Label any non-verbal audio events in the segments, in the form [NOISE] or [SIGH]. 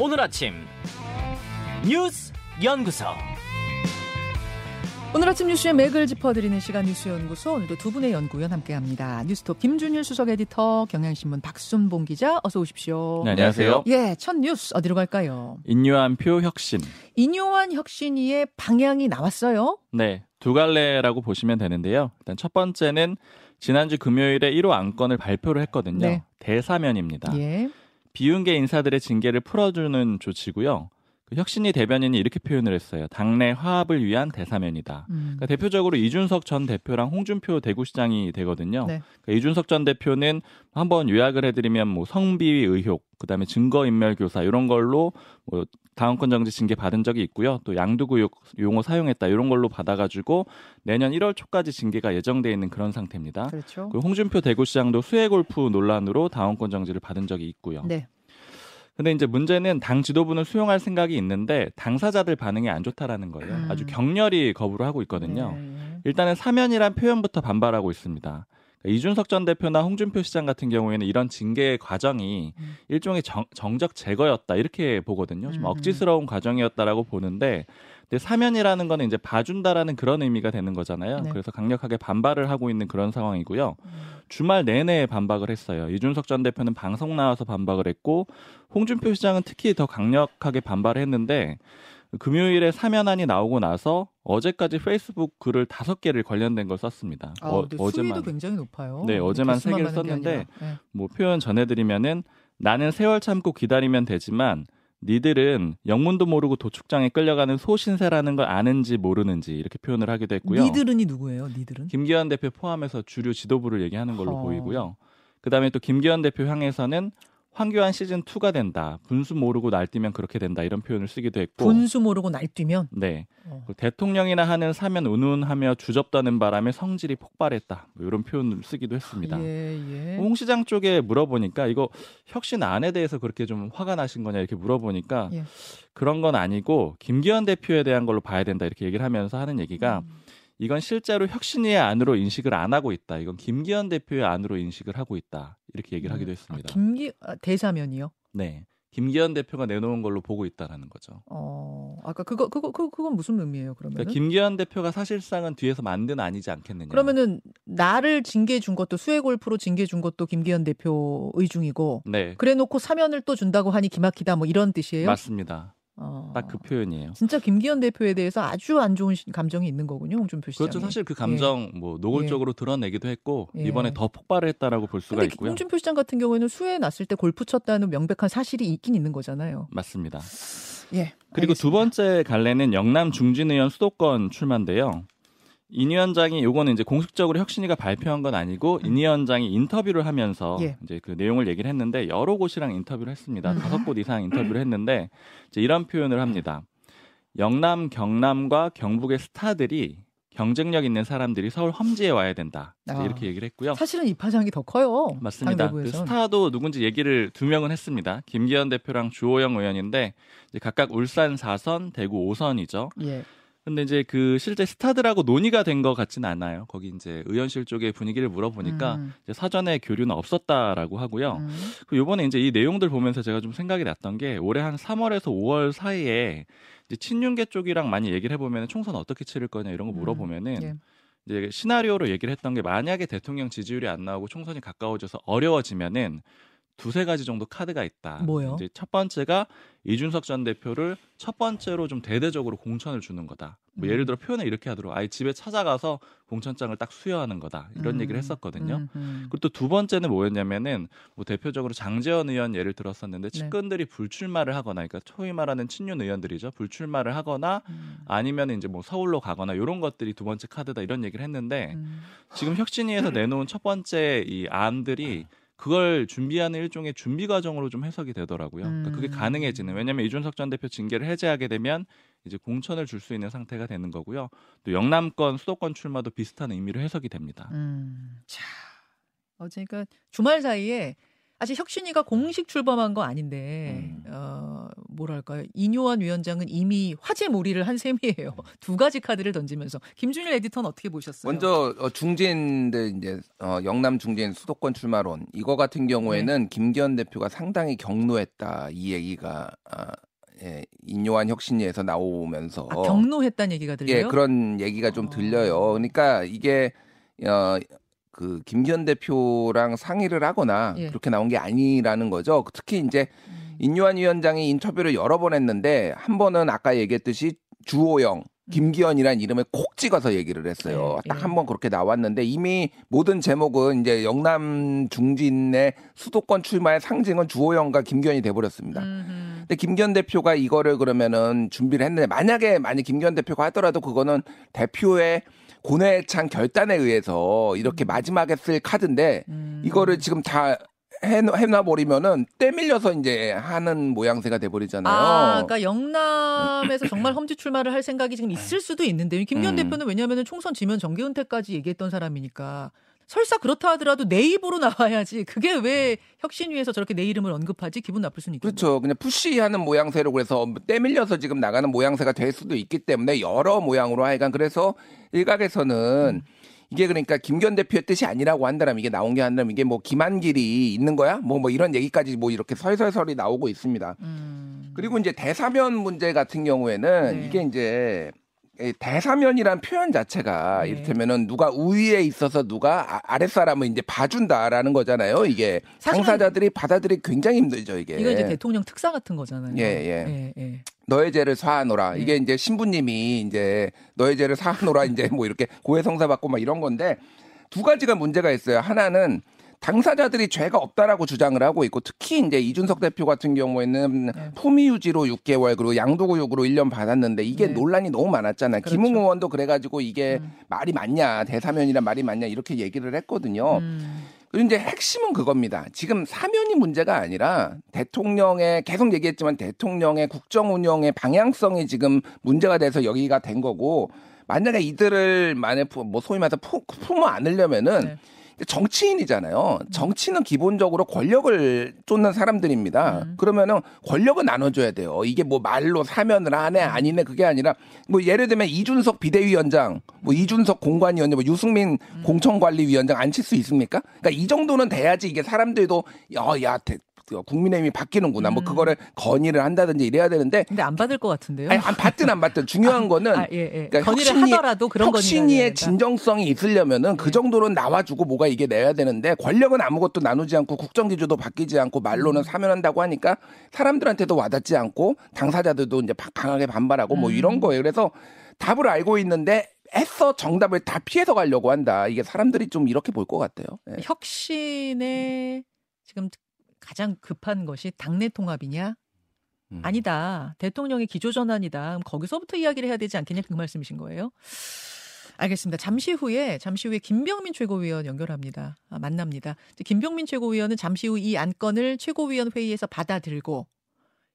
오늘 아침 뉴스 연구소. 오늘 아침 뉴스의 맥을 짚어드리는 시간 뉴스연구소 오늘도 두 분의 연구위원 함께합니다. 뉴스톱 김준일 수석 에디터, 경향신문 박순봉 기자 어서 오십시오. 네, 안녕하세요. 예, 첫 뉴스 어디로 갈까요? 인요한 표 혁신. 인요한 혁신위의 방향이 나왔어요. 네, 두 갈래라고 보시면 되는데요. 일단 첫 번째는 지난주 금요일에 1호 안건을 발표를 했거든요. 네. 대사면입니다. 예. 비윤계 인사들의 징계를 풀어주는 조치고요. 그 혁신위 대변인이 이렇게 표현을 했어요. 당내 화합을 위한 대사면이다. 음. 그러니까 대표적으로 이준석 전 대표랑 홍준표 대구시장이 되거든요. 네. 그러니까 이준석 전 대표는 한번 요약을 해드리면 뭐 성비위 의혹, 그다음에 증거인멸 교사 이런 걸로 뭐 당원권 정지 징계 받은 적이 있고요. 또 양두구역 용어 사용했다 이런 걸로 받아가지고 내년 1월 초까지 징계가 예정돼 있는 그런 상태입니다. 그렇죠. 홍준표 대구시장도 수해 골프 논란으로 당원권 정지를 받은 적이 있고요. 네. 근데 이제 문제는 당 지도부는 수용할 생각이 있는데 당사자들 반응이 안 좋다라는 거예요. 음. 아주 격렬히 거부를 하고 있거든요. 네. 일단은 사면이란 표현부터 반발하고 있습니다. 그러니까 이준석 전 대표나 홍준표 시장 같은 경우에는 이런 징계 과정이 음. 일종의 정, 적 제거였다 이렇게 보거든요. 좀 음. 억지스러운 과정이었다라고 보는데 근데 사면이라는 거는 이제 봐준다라는 그런 의미가 되는 거잖아요. 네. 그래서 강력하게 반발을 하고 있는 그런 상황이고요. 음. 주말 내내 반박을 했어요. 이준석 전 대표는 방송 나와서 반박을 했고 홍준표 시장은 특히 더 강력하게 반발을 했는데 금요일에 사면안이 나오고 나서 어제까지 페이스북 글을 다섯 개를 관련된 걸 썼습니다. 아, 어, 수위도 굉장히 높아요. 네, 어제만 세 개를 썼는데. 네. 뭐 표현 전해드리면은 나는 세월 참고 기다리면 되지만 니들은 영문도 모르고 도축장에 끌려가는 소신세라는 걸 아는지 모르는지 이렇게 표현을 하기도 했고요. 니들은이 누구예요? 니들은? 김기현 대표 포함해서 주류 지도부를 얘기하는 걸로 어. 보이고요. 그다음에 또 김기현 대표 향해서는 황교안 시즌 2가 된다. 분수 모르고 날뛰면 그렇게 된다. 이런 표현을 쓰기도 했고. 분수 모르고 날뛰면 네. 어. 그 대통령이나 하는 사면 운운하며 주접떠는 바람에 성질이 폭발했다. 뭐 이런 표현을 쓰기도 했습니다. 예, 예. 홍 시장 쪽에 물어보니까 이거 혁신 안에 대해서 그렇게 좀 화가 나신 거냐 이렇게 물어보니까 예. 그런 건 아니고 김기현 대표에 대한 걸로 봐야 된다 이렇게 얘기를 하면서 하는 얘기가 음. 이건 실제로 혁신위의 안으로 인식을 안 하고 있다. 이건 김기현 대표의 안으로 인식을 하고 있다. 이렇게 얘기를 하기도 했습니다. 아, 김기 아, 대사면이요. 네. 김기현 대표가 내놓은 걸로 보고 있다라는 거죠. 어, 아까 그거 그거 그 그건 무슨 의미예요? 그러면? 그러니까 김기현 대표가 사실상은 뒤에서 만든 아니지 않겠느냐. 그러면은 나를 징계해 준 것도 수해 골프로 징계해 준 것도 김기현 대표 의중이고 네. 그래 놓고 사면을 또 준다고 하니 기막히다 뭐 이런 뜻이에요? 맞습니다. 어. 딱 그 표현이에요. 진짜 김기현 대표에 대해서 아주 안 좋은 시- 감정이 있는 거군요, 홍준표 시장이. 그렇죠. 사실 그 감정 뭐 노골적으로 드러내기도 했고 예. 이번에 더 폭발을 했다라고 볼 수가 근데 있고요. 홍준표 시장 같은 경우에는 수해 났을 때 골프 쳤다는 명백한 사실이 있긴 있는 거잖아요. 맞습니다. 예. 그리고 두 번째 갈래는 영남 중진 의원 수도권 출마인데요. 인 위원장이 요거는 이제 공식적으로 혁신위가 발표한 건 아니고 인 위원장이 인터뷰를 하면서 음. 예. 이제 그 내용을 얘기를 했는데 여러 곳이랑 인터뷰를 했습니다. 음. 다섯 곳 이상 인터뷰를 [CLEARS THROAT] 했는데 이제 이런 표현을 합니다. 영남, 경남과 경북의 스타들이 경쟁력 있는 사람들이 서울 험지에 와야 된다. 아. 이렇게 얘기를 했고요. 사실은 이 파장이 더 커요. 맞습니다. 당 그. 스타도 누군지 얘기를 두 명은 했습니다. 김기현 대표랑 주호영 의원인데 이제 각각 울산 4선, 대구 5선이죠. 예. 근데 이제 그 실제 스타들하고 논의가 된 것 같지는 않아요. 거기 이제 의원실 쪽의 분위기를 물어보니까 음. 사전에 교류는 없었다라고 하고요. 음. 그 요번에 이제 이 내용들 보면서 제가 좀 생각이 났던 게 올해 한 3월에서 5월 사이에 이제 친윤계 쪽이랑 많이 얘기를 해보면 총선 어떻게 치를 거냐 이런 거 음. 물어보면은 예. 이제 시나리오로 얘기를 했던 게 만약에 대통령 지지율이 안 나오고 총선이 가까워져서 어려워지면은 두세 가지 정도 카드가 있다. 뭐요? 이제 첫 번째가 이준석 전 대표를 첫 번째로 좀 대대적으로 공천을 주는 거다. 뭐 음. 예를 들어 표현을 이렇게 하도록 아예 집에 찾아가서 공천장을 딱 수여하는 거다. 이런 음. 얘기를 했었거든요. 음, 음. 그리고 또 두 번째는 뭐였냐면은 뭐 대표적으로 장재원 의원 예를 네. 들었었는데 측근들이 불출마를 하거나 그러니까 소위 말하는 친윤 의원들이죠. 불출마를 하거나 음. 아니면 이제 뭐 서울로 가거나 이런 것들이 두 번째 카드다 이런 얘기를 했는데 음. 지금 혁신위에서 내놓은 첫 번째 이 안들이 그걸 준비하는 일종의 준비 과정으로 좀 해석이 되더라고요. 그러니까 그게 음. 가능해지는. 왜냐하면 이준석 전 대표 징계를 해제하게 되면 이제 공천을 줄 수 있는 상태가 되는 거고요. 또 영남권 수도권 출마도 비슷한 의미로 해석이 됩니다. 음. 자, 어제 그러니까 주말 사이에 아직 혁신이가 공식 출범한 거 아닌데 음. 어, 뭐랄까요 이뇨한 위원장은 이미 화제 몰이를 한 셈이에요. 두 가지 카드를 던지면서 김준일 에디터는 어떻게 보셨어요? 먼저 어, 중진들 이제 어, 영남 중진 수도권 출마론 이거 같은 경우에는 네. 김기현 대표가 상당히 경로했다 이 얘기가 아, 예, 인요한 혁신위에서 나오면서 아, 경로했다는 얘기가 들려요. 예 그런 얘기가 좀 어. 들려요. 그러니까 이게 어, 그 김기현 대표랑 상의를 하거나 예. 그렇게 나온 게 아니라는 거죠. 특히 이제 음. 인요한 위원장이 인터뷰를 여러 번 했는데 한 번은 아까 얘기했듯이 주호영, 김기현이라는 이름을 콕 찍어서 얘기를 했어요. 음. 예, 딱 예. 한번 그렇게 나왔는데 이미 모든 제목은 이제 영남 중진의 수도권 출마의 상징은 주호영과 김기현이 돼버렸습니다. 음흠. 근데 김기현 대표가 이거를 그러면은 준비를 했는데 만약에 만약 김기현 대표가 하더라도 그거는 대표의 고뇌찬 결단에 의해서 이렇게 마지막에 쓸 카드인데 음. 이거를 지금 다 해놔, 해놔버리면은 떼밀려서 이제 하는 모양새가 돼버리잖아요. 아, 그러니까 영남에서 정말 험지 출마를 할 생각이 지금 있을 수도 있는데 김기현 음. 대표는 왜냐하면 총선 지면 정계 은퇴까지 얘기했던 사람이니까 설사 그렇다 하더라도 내 입으로 나와야지 그게 왜 혁신위에서 저렇게 내 이름을 언급하지 기분 나쁠 수는 있겠네. 그렇죠. 그냥 푸시하는 모양새로 그래서 떼밀려서 지금 나가는 모양새가 될 수도 있기 때문에 여러 모양으로 하여간 그래서 일각에서는 이게 그러니까 김기현 대표의 뜻이 아니라고 한다면 이게 나온 게 한다면 이게 뭐 김한길이 있는 거야? 뭐뭐 이런 얘기까지 뭐 이렇게 설설설이 나오고 있습니다. 음. 그리고 이제 대사면 문제 같은 경우에는 네. 이게 이제 이 대사면이란 표현 자체가 네. 이를테면은 누가 우위에 있어서 누가 아- 아랫사람을 이제 봐준다라는 거잖아요. 이게 당사자들이 받아들이기 굉장히 힘들죠, 이게. 이거 이제 대통령 특사 같은 거잖아요. 예, 예. 예, 예. 너의 죄를 사하노라. 네. 이게 이제 신부님이 이제 너의 죄를 사하노라 이제 뭐 이렇게 고해성사 받고 막 이런 건데 두 가지가 문제가 있어요. 하나는 당사자들이 죄가 없다라고 주장을 하고 있고 특히 이제 이준석 대표 같은 경우에는 네. 품위 유지로 6개월 그리고 양도구역으로 1년 받았는데 이게 네. 논란이 너무 많았잖아요. 그렇죠. 김웅 의원도 그래가지고 이게 음. 말이 맞냐 대사면이란 말이 맞냐 이렇게 얘기를 했거든요. 음. 그리고 이제 핵심은 그겁니다. 지금 사면이 문제가 아니라 대통령의 계속 얘기했지만 대통령의 국정 운영의 방향성이 지금 문제가 돼서 여기가 된 거고 만약에 이들을 만에 푸- 뭐 소위 말해서 푸, 품어 안으려면은 네. 정치인이잖아요. 정치는 기본적으로 권력을 쫓는 사람들입니다. 음. 그러면은 권력을 나눠줘야 돼요. 이게 뭐 말로 사면을 하네 아니네 그게 아니라 뭐 예를 들면 이준석 비대위원장, 뭐 이준석 공관위원장, 뭐 유승민 음. 공천관리위원장 앉힐 수 있습니까? 그러니까 이 정도는 돼야지 이게 사람들도 야, 야, 대- 국민의힘이 바뀌는구나. 뭐 음. 그거를 건의를 한다든지 이래야 되는데 근데 안 받을 것 같은데요. 아니 안 받든 안 받든 중요한 거는 아, 예, 예. 그러니까 건의를 혁신이- 하더라도 그런 된다. 진정성이 있으려면은 네. 그 정도는 나와주고 뭐가 이게 내야 되는데 권력은 아무것도 나누지 않고 국정 기조도 바뀌지 않고 음. 말로는 사면한다고 하니까 사람들한테도 와닿지 않고 당사자들도 이제 바- 강하게 반발하고 뭐 음. 이런 거예요. 그래서 답을 알고 있는데 애써 정답을 다 피해서 가려고 한다. 이게 사람들이 좀 이렇게 볼 것 같아요. 예. 혁신의 지금 가장 급한 것이 당내 통합이냐? 음. 아니다. 대통령의 기조 전환이다. 그럼 거기서부터 이야기를 해야 되지 않겠냐 그 말씀이신 거예요? 알겠습니다. 잠시 후에 잠시 후에 김병민 최고위원 연결합니다. 아, 만납니다. 김병민 최고위원은 잠시 후 이 안건을 최고위원 회의에서 받아들고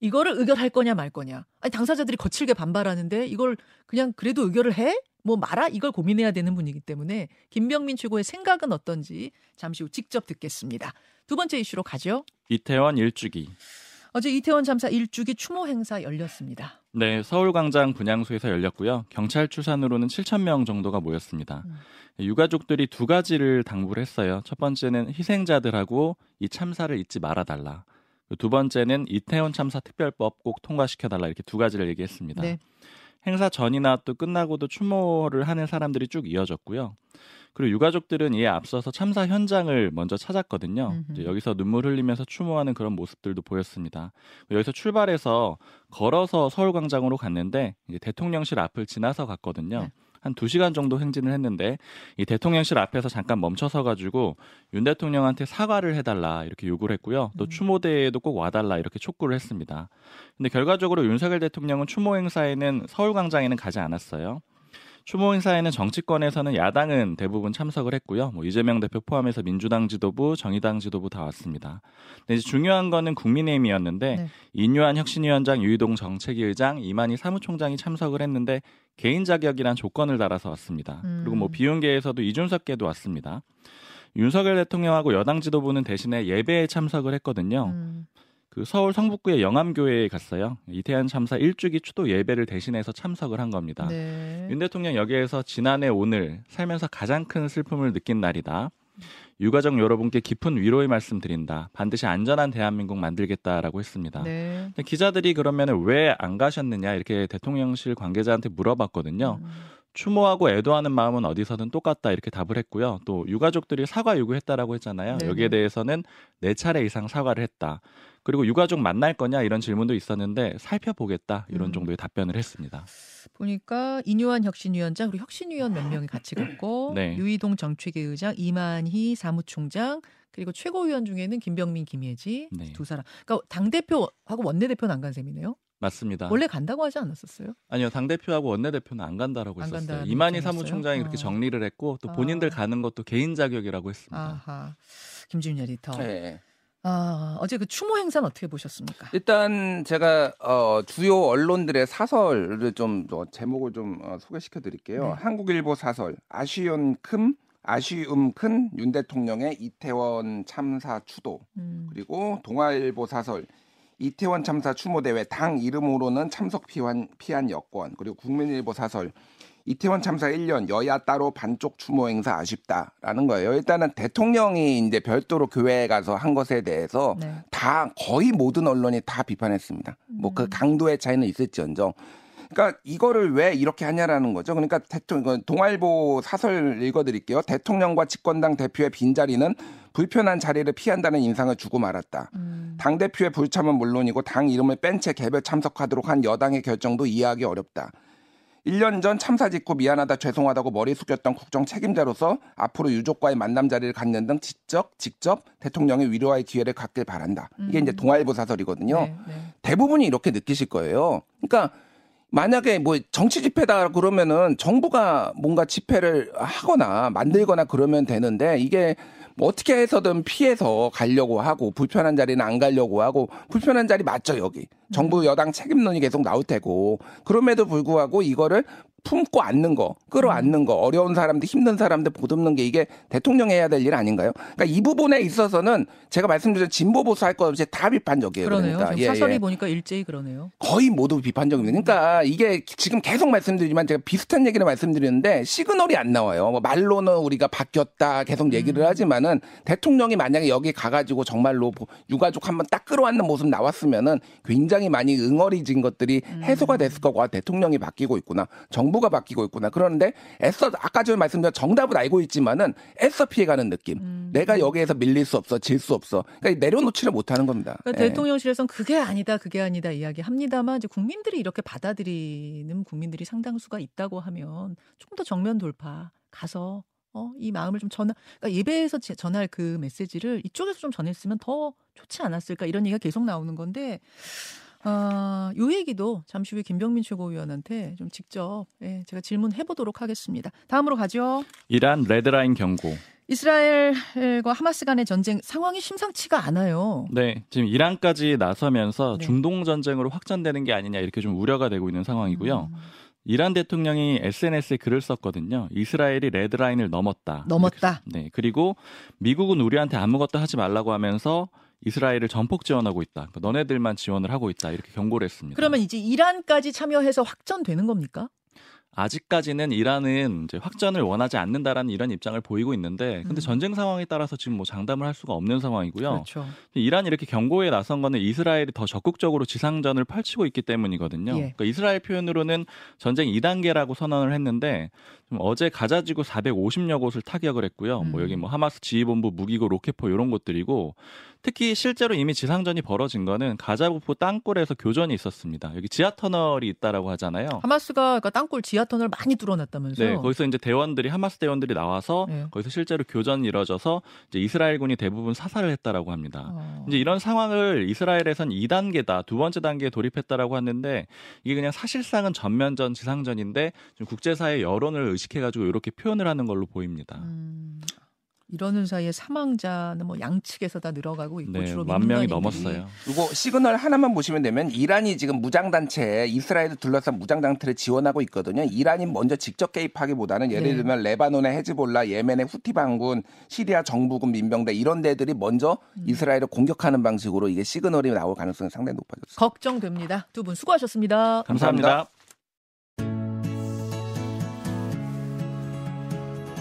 이거를 의결할 거냐 말 거냐. 아니 당사자들이 거칠게 반발하는데 이걸 그냥 그래도 의결을 해? 뭐 말아? 이걸 고민해야 되는 분이기 때문에 김병민 최고의 생각은 어떤지 잠시 후 직접 듣겠습니다. 두 번째 이슈로 가죠. 이태원 일주기. 어제 이태원 참사 1주기 추모 행사 열렸습니다. 네, 서울광장 분향소에서 열렸고요. 경찰 추산으로는 7천 명 정도가 모였습니다. 음. 유가족들이 두 가지를 당부를 했어요. 첫 번째는 희생자들하고 이 참사를 잊지 말아달라. 두 번째는 이태원 참사 특별법 꼭 통과시켜달라 이렇게 두 가지를 얘기했습니다. 네. 행사 전이나 또 끝나고도 추모를 하는 사람들이 쭉 이어졌고요. 그리고 유가족들은 이에 앞서서 참사 현장을 먼저 찾았거든요. 여기서 눈물 흘리면서 추모하는 그런 모습들도 보였습니다. 여기서 출발해서 걸어서 서울광장으로 갔는데 이제 대통령실 앞을 지나서 갔거든요. 네. 한 2시간 정도 행진을 했는데 이 대통령실 앞에서 잠깐 멈춰서 가지고 윤 대통령한테 사과를 해달라 이렇게 요구를 했고요. 또 음. 추모대에도 꼭 와달라 이렇게 촉구를 했습니다. 근데 결과적으로 윤석열 대통령은 추모 행사에는 서울광장에는 가지 않았어요. 추모 행사에는 정치권에서는 야당은 대부분 참석을 했고요. 뭐 이재명 대표 포함해서 민주당 지도부, 정의당 지도부 다 왔습니다. 근데 이제 중요한 거는 국민의힘이었는데 네. 인유한 혁신위원장, 유희동 정책위 의장, 이만희 사무총장이 참석을 했는데 개인 자격이란 조건을 달아서 왔습니다. 음. 그리고 뭐 비윤계에서도 이준석계도 왔습니다. 윤석열 대통령하고 여당 지도부는 대신에 예배에 참석을 했거든요. 음, 그 서울 성북구의 영암교회에 갔어요. 이태원 참사 1주기 추도 예배를 대신해서 참석을 한 겁니다. 네. 윤 대통령 여기에서 지난해 오늘 살면서 가장 큰 슬픔을 느낀 날이다. 유가족 여러분께 깊은 위로의 말씀 드린다. 반드시 안전한 대한민국 만들겠다라고 했습니다. 네. 기자들이 그러면 왜 안 가셨느냐 이렇게 대통령실 관계자한테 물어봤거든요. 음. 추모하고 애도하는 마음은 어디서든 똑같다 이렇게 답을 했고요. 또 유가족들이 사과 요구했다라고 했잖아요. 네네. 여기에 대해서는 네 차례 이상 사과를 했다. 그리고 유가족 만날 거냐 이런 질문도 있었는데 살펴보겠다 이런 음. 정도의 답변을 했습니다. 보니까 이뇨한 혁신위원장 그리고 혁신위원 몇 명이 같이 갔고 [LAUGHS] 네. 유이동 정책위 의장 이만희 사무총장 그리고 최고위원 중에는 김병민 김예지 네. 두 사람. 그러니까 당 대표하고 원내 대표는 안 간 셈이네요. 맞습니다. 원래 간다고 하지 않았었어요? 아니요 당 대표하고 원내 대표는 안 간다라고 안 했었어요. 간다는 이만희? 사무총장이 그렇게 어. 정리를 했고 또 본인들 아. 가는 것도 개인 자격이라고 했습니다. 아하. 김준일 리터. 네. 아, 어제 그 추모 행사는 어떻게 보셨습니까? 일단 제가 어, 주요 언론들의 사설을 좀 어, 제목을 좀 어, 소개시켜 드릴게요. 네. 한국일보 사설 아쉬운 큰 아쉬움 큰 윤 대통령의 이태원 참사 추도 음. 그리고 동아일보 사설 이태원 참사 추모 대회 당 이름으로는 참석 피한 피한 여권 그리고 국민일보 사설 이태원 참사 1년 여야 따로 반쪽 추모 행사 아쉽다라는 거예요. 일단은 대통령이 이제 별도로 교회에 가서 한 것에 대해서 네. 다 거의 모든 언론이 다 비판했습니다. 뭐그 음. 강도의 차이는 있을지언정. 그러니까 이거를 왜 이렇게 하냐라는 거죠. 그러니까 대통령 동아일보 사설 읽어드릴게요. 대통령과 집권당 대표의 빈자리는 불편한 자리를 피한다는 인상을 주고 말았다. 음. 당 대표의 불참은 물론이고 당 이름을 뺀 채 개별 참석하도록 한 여당의 결정도 이해하기 어렵다. 1년 전 참사 직후 미안하다 죄송하다고 머리 숙였던 국정 책임자로서 앞으로 유족과의 만남 자리를 갖는 등 직접 직접 대통령의 위로와의 기회를 갖길 바란다. 이게 음. 이제 동아일보 사설이거든요. 네, 네. 대부분이 이렇게 느끼실 거예요. 그러니까 만약에 뭐 정치 집회다 그러면은 정부가 뭔가 집회를 하거나 만들거나 그러면 되는데 이게 뭐 어떻게 해서든 피해서 가려고 하고 불편한 자리는 안 가려고 하고 불편한 자리 맞죠 여기. 정부 여당 책임론이 계속 나올 테고. 그럼에도 불구하고 이거를 품고 앉는 거, 끌어안는 거, 어려운 사람들, 힘든 사람들 보듬는 게 이게 대통령이 해야 될 일 아닌가요? 그러니까 이 부분에 있어서는 제가 말씀드린 진보 보수 할 것 없이 다 비판적이에요. 그러네요. 그러니까. 지금 사설이 보니까 일제히 그러네요. 거의 모두 비판적입니다. 그러니까 이게 지금 계속 말씀드리지만 제가 비슷한 얘기를 말씀드리는데 시그널이 안 나와요. 뭐 말로는 우리가 바뀌었다 계속 얘기를 하지만은 대통령이 만약에 여기 가가지고 정말로 유가족 한번 딱 끌어안는 모습 나왔으면은 굉장히 많이 응어리진 것들이 해소가 됐을 거고 아, 대통령이 바뀌고 있구나. 정 부가 바뀌고 있구나. 그런데 애써 아까 전에 말씀드린 정답을 알고 있지만은 애써 피해가는 느낌. 내가 여기에서 밀릴 수 없어, 질 수 없어. 그러니까 내려놓지를 못하는 겁니다. 그러니까 예. 대통령실에서는 그게 아니다, 그게 아니다 이야기 합니다만 이제 국민들이 이렇게 받아들이는 국민들이 상당수가 있다고 하면 조금 더 정면 돌파 가서 어, 이 마음을 좀 전하, 그러니까 예배에서 제- 전할 그 메시지를 이쪽에서 좀 전했으면 더 좋지 않았을까 이런 얘기가 계속 나오는 건데, 아, 요 얘기도 잠시 후에 김병민 최고위원한테 좀 직접 예, 제가 질문해 보도록 하겠습니다. 다음으로 가죠. 이란 레드라인 경고. 이스라엘과 하마스 간의 전쟁 상황이 심상치가 않아요. 네, 지금 이란까지 나서면서 네. 중동 전쟁으로 확전되는 게 아니냐 이렇게 좀 우려가 되고 있는 상황이고요. 음. 이란 대통령이 SNS에 글을 썼거든요. 이스라엘이 레드라인을 넘었다. 넘었다. 네, 그리고 미국은 우리한테 아무것도 하지 말라고 하면서 이스라엘을 전폭 지원하고 있다. 그러니까 너네들만 지원을 하고 있다. 이렇게 경고를 했습니다. 그러면 이제 이란까지 참여해서 확전되는 겁니까? 아직까지는 이란은 이제 확전을 원하지 않는다라는 이런 입장을 보이고 있는데, 근데 음. 전쟁 상황에 따라서 지금 뭐 장담을 할 수가 없는 상황이고요. 그렇죠. 이란이 이렇게 경고에 나선 거는 이스라엘이 더 적극적으로 지상전을 펼치고 있기 때문이거든요. 예. 그러니까 이스라엘 표현으로는 전쟁 2단계라고 선언을 했는데 좀 어제 가자지구 450여 곳을 타격을 했고요. 뭐 음. 여기 뭐 하마스 지휘본부 무기고 로켓포 이런 것들이고 특히 실제로 이미 지상전이 벌어진 거는 가자북부 땅굴에서 교전이 있었습니다. 여기 지하 터널이 있다라고 하잖아요. 하마스가 그러니까 땅굴 지하 터널 많이 뚫어놨다면서요? 네, 거기서 이제 대원들이 하마스 대원들이 나와서 네. 거기서 실제로 교전이 이뤄져서 이제 이스라엘군이 대부분 사살을 했다라고 합니다. 어. 이제 이런 상황을 이스라엘에선 2단계다, 두 번째 단계에 돌입했다라고 하는데 이게 그냥 사실상은 전면전 지상전인데 좀 국제사회 여론을 의식해가지고 이렇게 표현을 하는 걸로 보입니다. 음. 이러는 사이에 사망자는 뭐 양측에서 다 늘어가고 있고 네, 주로 만 명이. 넘었어요. 그리고 시그널 하나만 보시면 되면 이란이 지금 무장 단체 이스라엘을 둘러싼 무장 단체를 지원하고 있거든요. 이란이 먼저 직접 개입하기보다는 예를 네. 들면 레바논의 헤즈볼라, 예멘의 후티 반군, 시리아 정부군 민병대 이런 데들이 먼저 음. 이스라엘을 공격하는 방식으로 이게 시그널이 나올 가능성이 상당히 높아졌어요. 걱정됩니다. 두 분 수고하셨습니다. 감사합니다.